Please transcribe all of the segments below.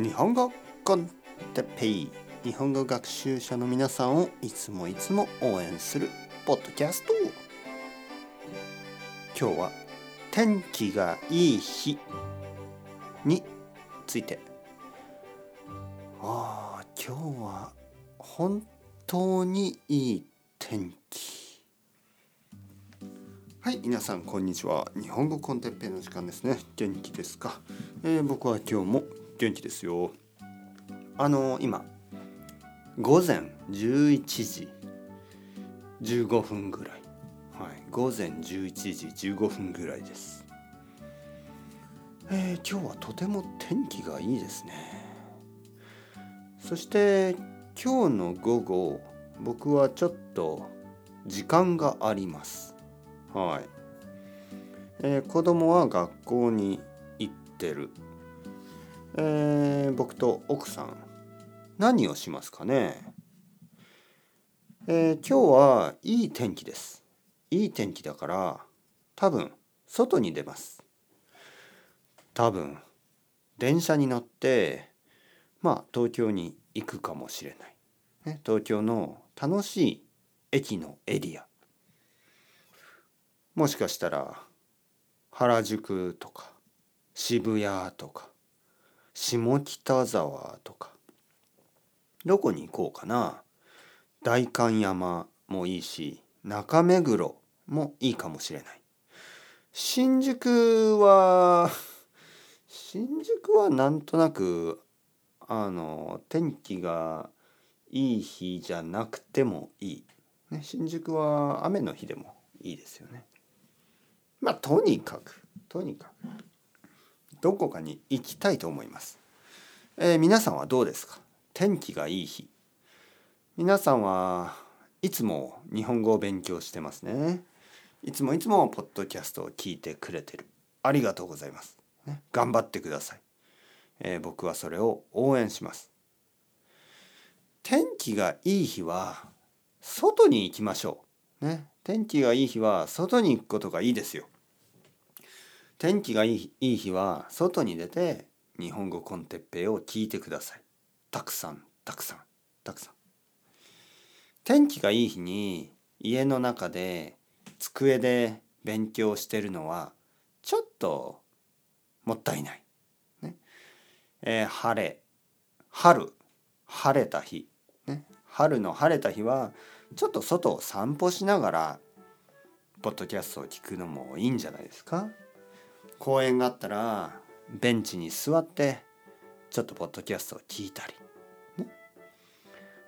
日本語コンテペイ。日本語学習者の皆さんをいつもいつも応援するポッドキャスト。今日は天気がいい日について。ああ今日は本当にいい天気。はい皆さんこんにちは。日本語コンテッペイの時間ですね。元気ですか、えー、僕は今日も元気ですよ。あの今午前11時15分ぐらい。はい午前11時15分ぐらいです。えー、今日はとても天気がいいですね。そして今日の午後僕はちょっと時間があります。はい、えー、子供は学校に行ってる。えー、僕と奥さん。何をしますかね、えー、今日はいい天気です。いい天気だから多分外に出ます。多分電車に乗ってまあ東京に行くかもしれない、ね、東京の楽しい駅のエリア。もしかしたら原宿とか渋谷とか下北沢とか。どこに行こうかな。代官山もいいし中目黒もいいかもしれない。新宿は新宿はなんとなくあの天気がいい日じゃなくてもいい、ね、新宿は雨の日でもいいですよね。まあとにかくとにかく。どこかに行きたいと思います。えー、皆さんはどうですか？天気がいい日。皆さんはいつも日本語を勉強してますね。いつもいつもポッドキャストを聞いてくれてる。ありがとうございます。ね、頑張ってください、えー、僕はそれを応援します。天気がいい日は外に行きましょう。ね、天気がいい日は外に行くことがいいですよ。天気がいいいい日は外に出て日本語コンテッペイを聞いてください。たくさんたくさんたくさん。天気がいい日に家の中で机で勉強してるのはちょっともったいない。ねえー、晴れ春晴れた日、ね、春の晴れた日はちょっと外を散歩しながらポッドキャストを聞くのもいいんじゃないですか？公園があったらベンチに座ってちょっとポッドキャストを聞いたり、ね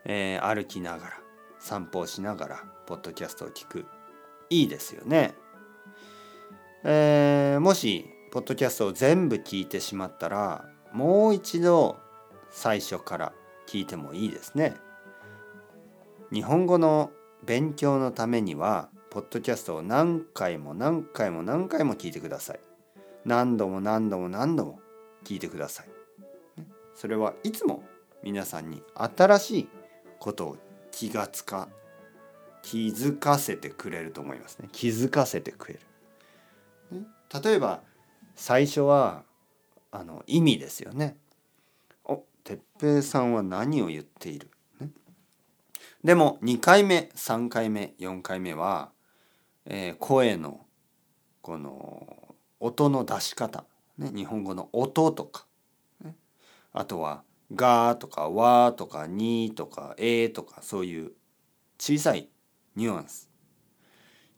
えー、歩きながら散歩をしながらポッドキャストを聞くいいですよね。えー、もしポッドキャストを全部聞いてしまったらもう一度最初から聞いてもいいですね。日本語の勉強のためにはポッドキャストを何回も何回も何回も聞いてください。何度も何度も何度も聞いてください。それはいつも皆さんに新しいことを気がつか気づかせてくれると思いますね。気づかせてくれる。例えば最初はあの意味ですよね。お哲平さんは何を言っている、ね、でも2回目3回目4回目は、えー、声のこの音の出し方、ね、日本語の音とか、ね、あとは「が」とか「わ」とか「に」とか「え」とかそういう小さいニュアンス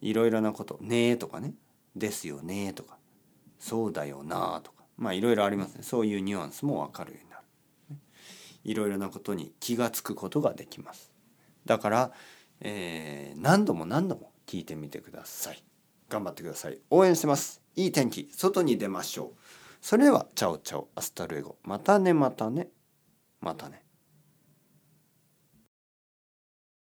いろいろなこと「ね」とかね「ですよね」とか「そうだよな」とかまあいろいろありますねそういうニュアンスも分かるようになる。いろいろなことに気が付くことができます。だから、えー、何度も何度も聞いてみてください。頑張ってください。応援してます。いい天気外に出ましょう。それではチャオチャオアスタルエゴ。またねまたね。またね。